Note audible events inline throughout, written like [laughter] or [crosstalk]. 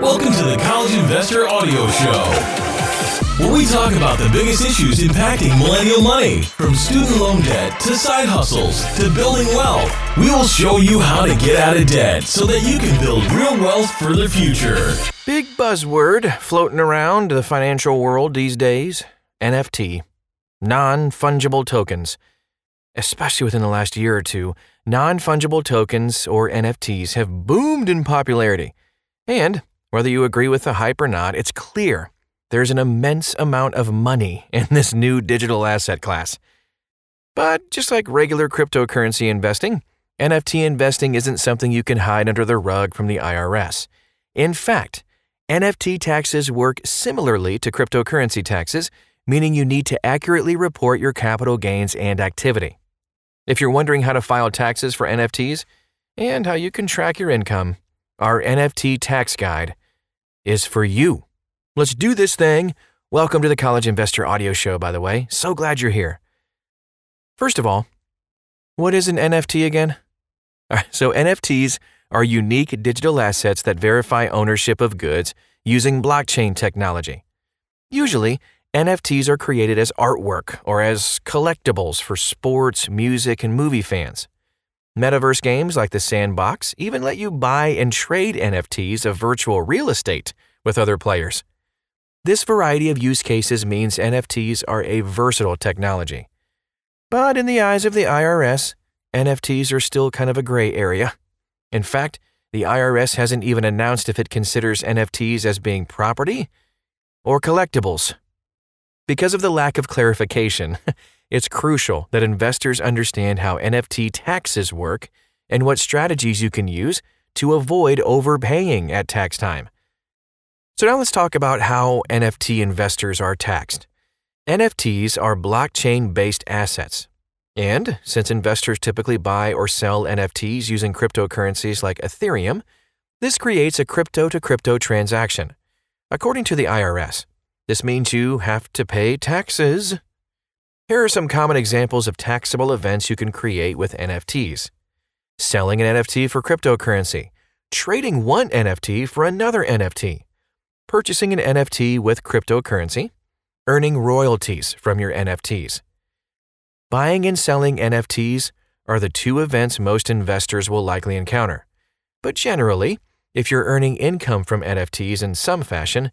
Welcome to the College Investor Audio Show, where we talk about the biggest issues impacting millennial money, from student loan debt to side hustles to building wealth. We will show you how to get out of debt so that you can build real wealth for the future. Big buzzword floating around the financial world these days NFT, non fungible tokens. Especially within the last year or two, non fungible tokens, or NFTs, have boomed in popularity. And whether you agree with the hype or not, it's clear there's an immense amount of money in this new digital asset class. But just like regular cryptocurrency investing, NFT investing isn't something you can hide under the rug from the IRS. In fact, NFT taxes work similarly to cryptocurrency taxes, meaning you need to accurately report your capital gains and activity. If you're wondering how to file taxes for NFTs and how you can track your income, our NFT tax guide is for you. Let's do this thing. Welcome to the College Investor Audio Show, by the way. So glad you're here. First of all, what is an NFT again? So, NFTs are unique digital assets that verify ownership of goods using blockchain technology. Usually, NFTs are created as artwork or as collectibles for sports, music, and movie fans. Metaverse games like The Sandbox even let you buy and trade NFTs of virtual real estate with other players. This variety of use cases means NFTs are a versatile technology. But in the eyes of the IRS, NFTs are still kind of a gray area. In fact, the IRS hasn't even announced if it considers NFTs as being property or collectibles. Because of the lack of clarification, [laughs] it's crucial that investors understand how NFT taxes work and what strategies you can use to avoid overpaying at tax time. So, now let's talk about how NFT investors are taxed. NFTs are blockchain based assets. And since investors typically buy or sell NFTs using cryptocurrencies like Ethereum, this creates a crypto to crypto transaction. According to the IRS, this means you have to pay taxes. Here are some common examples of taxable events you can create with NFTs selling an NFT for cryptocurrency, trading one NFT for another NFT, purchasing an NFT with cryptocurrency, earning royalties from your NFTs. Buying and selling NFTs are the two events most investors will likely encounter. But generally, if you're earning income from NFTs in some fashion,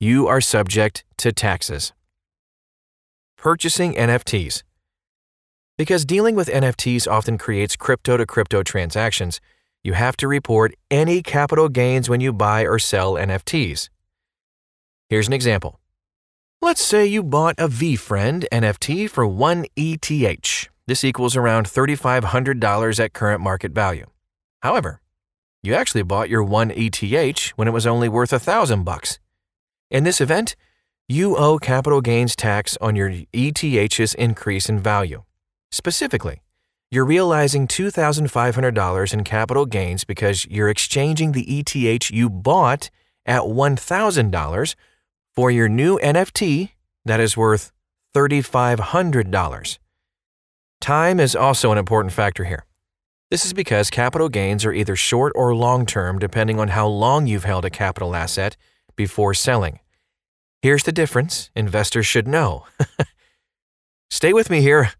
you are subject to taxes. Purchasing NFTs. Because dealing with NFTs often creates crypto to crypto transactions, you have to report any capital gains when you buy or sell NFTs. Here's an example. Let's say you bought a VeeFriend NFT for 1 ETH. This equals around $3,500 at current market value. However, you actually bought your 1 ETH when it was only worth a thousand bucks. In this event, you owe capital gains tax on your ETH's increase in value. Specifically, you're realizing $2,500 in capital gains because you're exchanging the ETH you bought at $1,000 for your new NFT that is worth $3,500. Time is also an important factor here. This is because capital gains are either short or long term depending on how long you've held a capital asset before selling. Here's the difference investors should know. [laughs] Stay with me here.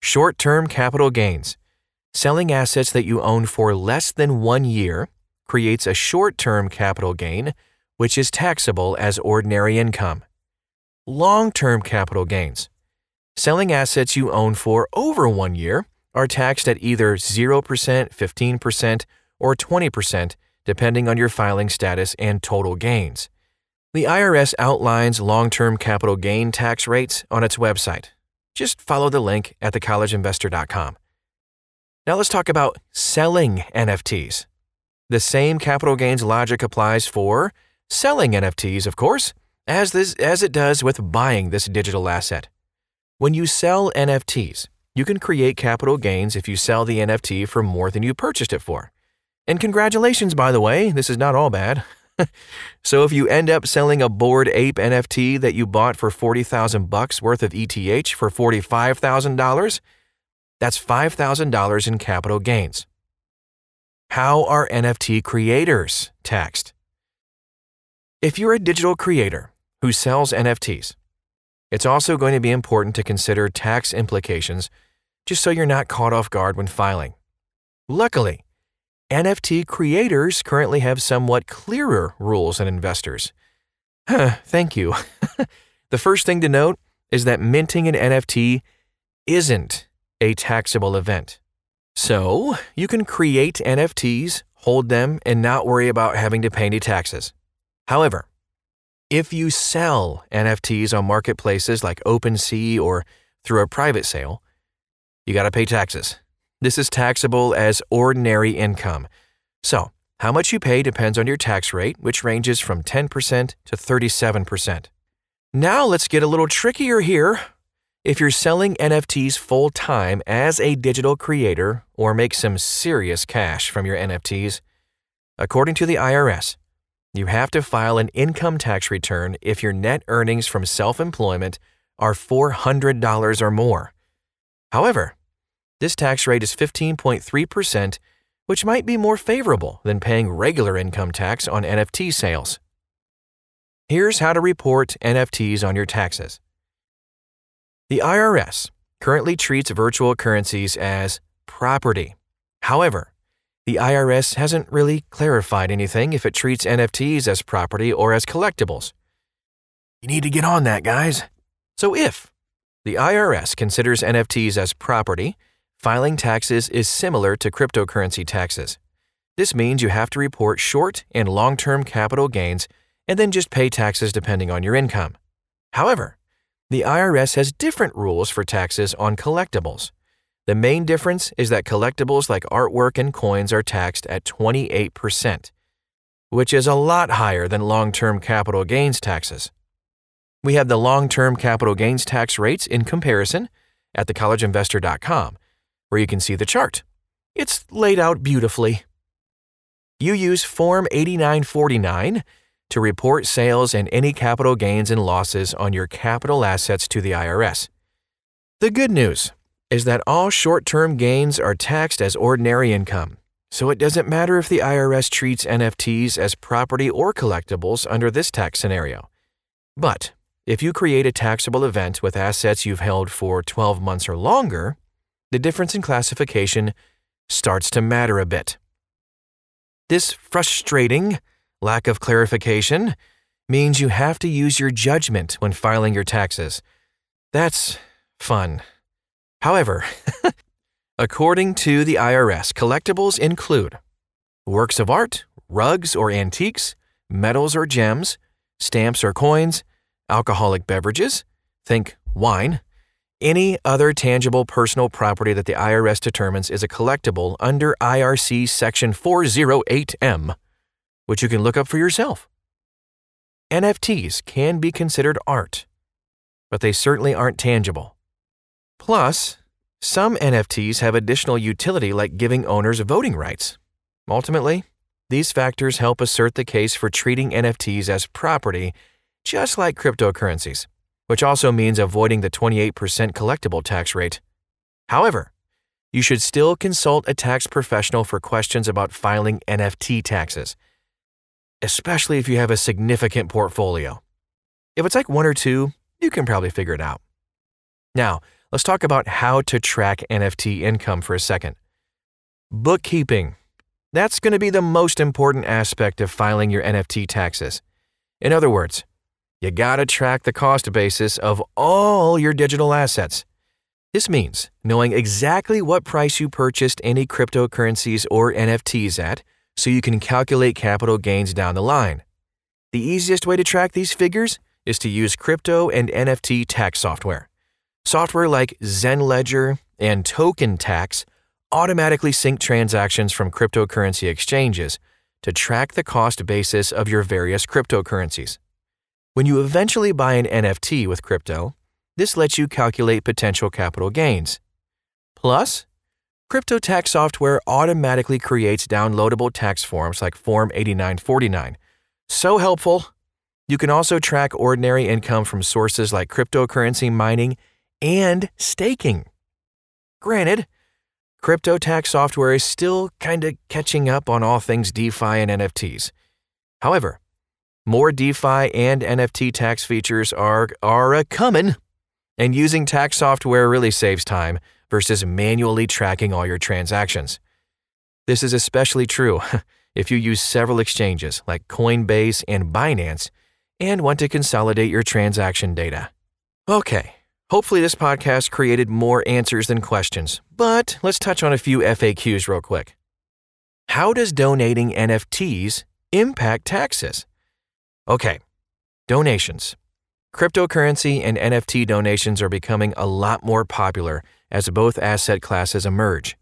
Short term capital gains. Selling assets that you own for less than one year creates a short term capital gain, which is taxable as ordinary income. Long term capital gains. Selling assets you own for over one year are taxed at either 0%, 15%, or 20%, depending on your filing status and total gains. The IRS outlines long term capital gain tax rates on its website. Just follow the link at thecollegeinvestor.com. Now let's talk about selling NFTs. The same capital gains logic applies for selling NFTs, of course, as, this, as it does with buying this digital asset. When you sell NFTs, you can create capital gains if you sell the NFT for more than you purchased it for. And congratulations, by the way, this is not all bad. [laughs] so if you end up selling a bored ape NFT that you bought for 40,000 bucks worth of ETH for $45,000, that's $5,000 in capital gains. How are NFT creators taxed? If you're a digital creator who sells NFTs, it's also going to be important to consider tax implications just so you're not caught off guard when filing. Luckily, NFT creators currently have somewhat clearer rules than investors. Huh, thank you. [laughs] the first thing to note is that minting an NFT isn't a taxable event. So, you can create NFTs, hold them, and not worry about having to pay any taxes. However, if you sell NFTs on marketplaces like OpenSea or through a private sale, you got to pay taxes. This is taxable as ordinary income. So, how much you pay depends on your tax rate, which ranges from 10% to 37%. Now, let's get a little trickier here. If you're selling NFTs full time as a digital creator or make some serious cash from your NFTs, according to the IRS, you have to file an income tax return if your net earnings from self employment are $400 or more. However, this tax rate is 15.3%, which might be more favorable than paying regular income tax on NFT sales. Here's how to report NFTs on your taxes. The IRS currently treats virtual currencies as property. However, the IRS hasn't really clarified anything if it treats NFTs as property or as collectibles. You need to get on that, guys. So, if the IRS considers NFTs as property, filing taxes is similar to cryptocurrency taxes. This means you have to report short and long term capital gains and then just pay taxes depending on your income. However, the IRS has different rules for taxes on collectibles. The main difference is that collectibles like artwork and coins are taxed at 28%, which is a lot higher than long term capital gains taxes. We have the long term capital gains tax rates in comparison at thecollegeinvestor.com, where you can see the chart. It's laid out beautifully. You use Form 8949 to report sales and any capital gains and losses on your capital assets to the IRS. The good news is that all short term gains are taxed as ordinary income, so it doesn't matter if the IRS treats NFTs as property or collectibles under this tax scenario. But if you create a taxable event with assets you've held for 12 months or longer, the difference in classification starts to matter a bit. This frustrating lack of clarification means you have to use your judgment when filing your taxes. That's fun. However, [laughs] according to the IRS, collectibles include works of art, rugs or antiques, metals or gems, stamps or coins, alcoholic beverages, think wine, any other tangible personal property that the IRS determines is a collectible under IRC Section 408M, which you can look up for yourself. NFTs can be considered art, but they certainly aren't tangible. Plus, some NFTs have additional utility like giving owners voting rights. Ultimately, these factors help assert the case for treating NFTs as property, just like cryptocurrencies, which also means avoiding the 28% collectible tax rate. However, you should still consult a tax professional for questions about filing NFT taxes, especially if you have a significant portfolio. If it's like one or two, you can probably figure it out. Now, Let's talk about how to track NFT income for a second. Bookkeeping. That's going to be the most important aspect of filing your NFT taxes. In other words, you got to track the cost basis of all your digital assets. This means knowing exactly what price you purchased any cryptocurrencies or NFTs at so you can calculate capital gains down the line. The easiest way to track these figures is to use crypto and NFT tax software. Software like ZenLedger and Token Tax automatically sync transactions from cryptocurrency exchanges to track the cost basis of your various cryptocurrencies. When you eventually buy an NFT with crypto, this lets you calculate potential capital gains. Plus, crypto tax software automatically creates downloadable tax forms like Form 8949. So helpful! You can also track ordinary income from sources like cryptocurrency mining and staking. Granted, crypto tax software is still kind of catching up on all things DeFi and NFTs. However, More DeFi and NFT tax features are, are a coming, and using tax software really saves time versus manually tracking all your transactions. This is especially true [laughs] if you use several exchanges like Coinbase and Binance and want to consolidate your transaction data. Okay, hopefully this podcast created more answers than questions, but let's touch on a few FAQs real quick. How does donating NFTs impact taxes? Okay, donations. Cryptocurrency and NFT donations are becoming a lot more popular as both asset classes emerge.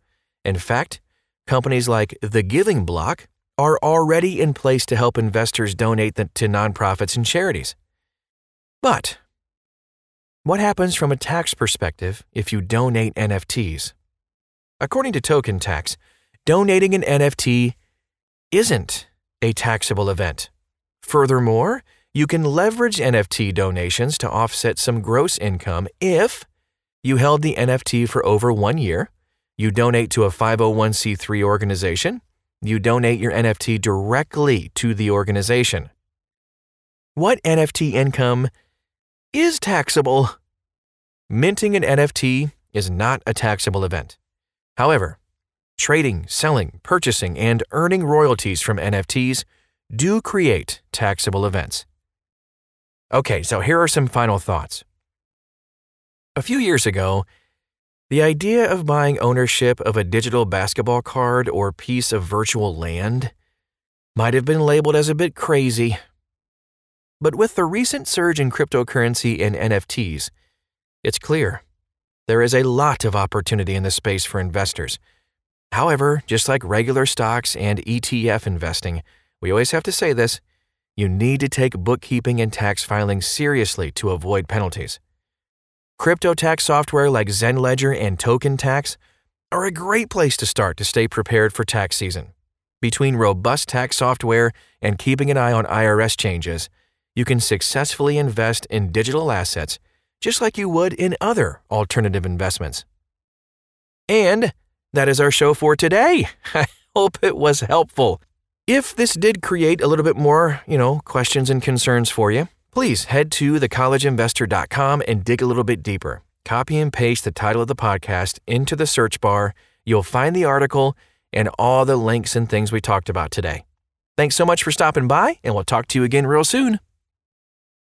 In fact, companies like The Giving Block are already in place to help investors donate to nonprofits and charities. But what happens from a tax perspective if you donate NFTs? According to Token Tax, donating an NFT isn't a taxable event. Furthermore, you can leverage NFT donations to offset some gross income if you held the NFT for over one year, you donate to a 501c3 organization, you donate your NFT directly to the organization. What NFT income is taxable? Minting an NFT is not a taxable event. However, trading, selling, purchasing, and earning royalties from NFTs do create taxable events. Okay, so here are some final thoughts. A few years ago, the idea of buying ownership of a digital basketball card or piece of virtual land might have been labeled as a bit crazy. But with the recent surge in cryptocurrency and NFTs, it's clear there is a lot of opportunity in this space for investors. However, just like regular stocks and ETF investing, we always have to say this you need to take bookkeeping and tax filing seriously to avoid penalties. Crypto tax software like ZenLedger and Token Tax are a great place to start to stay prepared for tax season. Between robust tax software and keeping an eye on IRS changes, you can successfully invest in digital assets just like you would in other alternative investments. And that is our show for today. [laughs] I hope it was helpful. If this did create a little bit more, you know, questions and concerns for you, please head to thecollegeinvestor.com and dig a little bit deeper. Copy and paste the title of the podcast into the search bar. You'll find the article and all the links and things we talked about today. Thanks so much for stopping by, and we'll talk to you again real soon.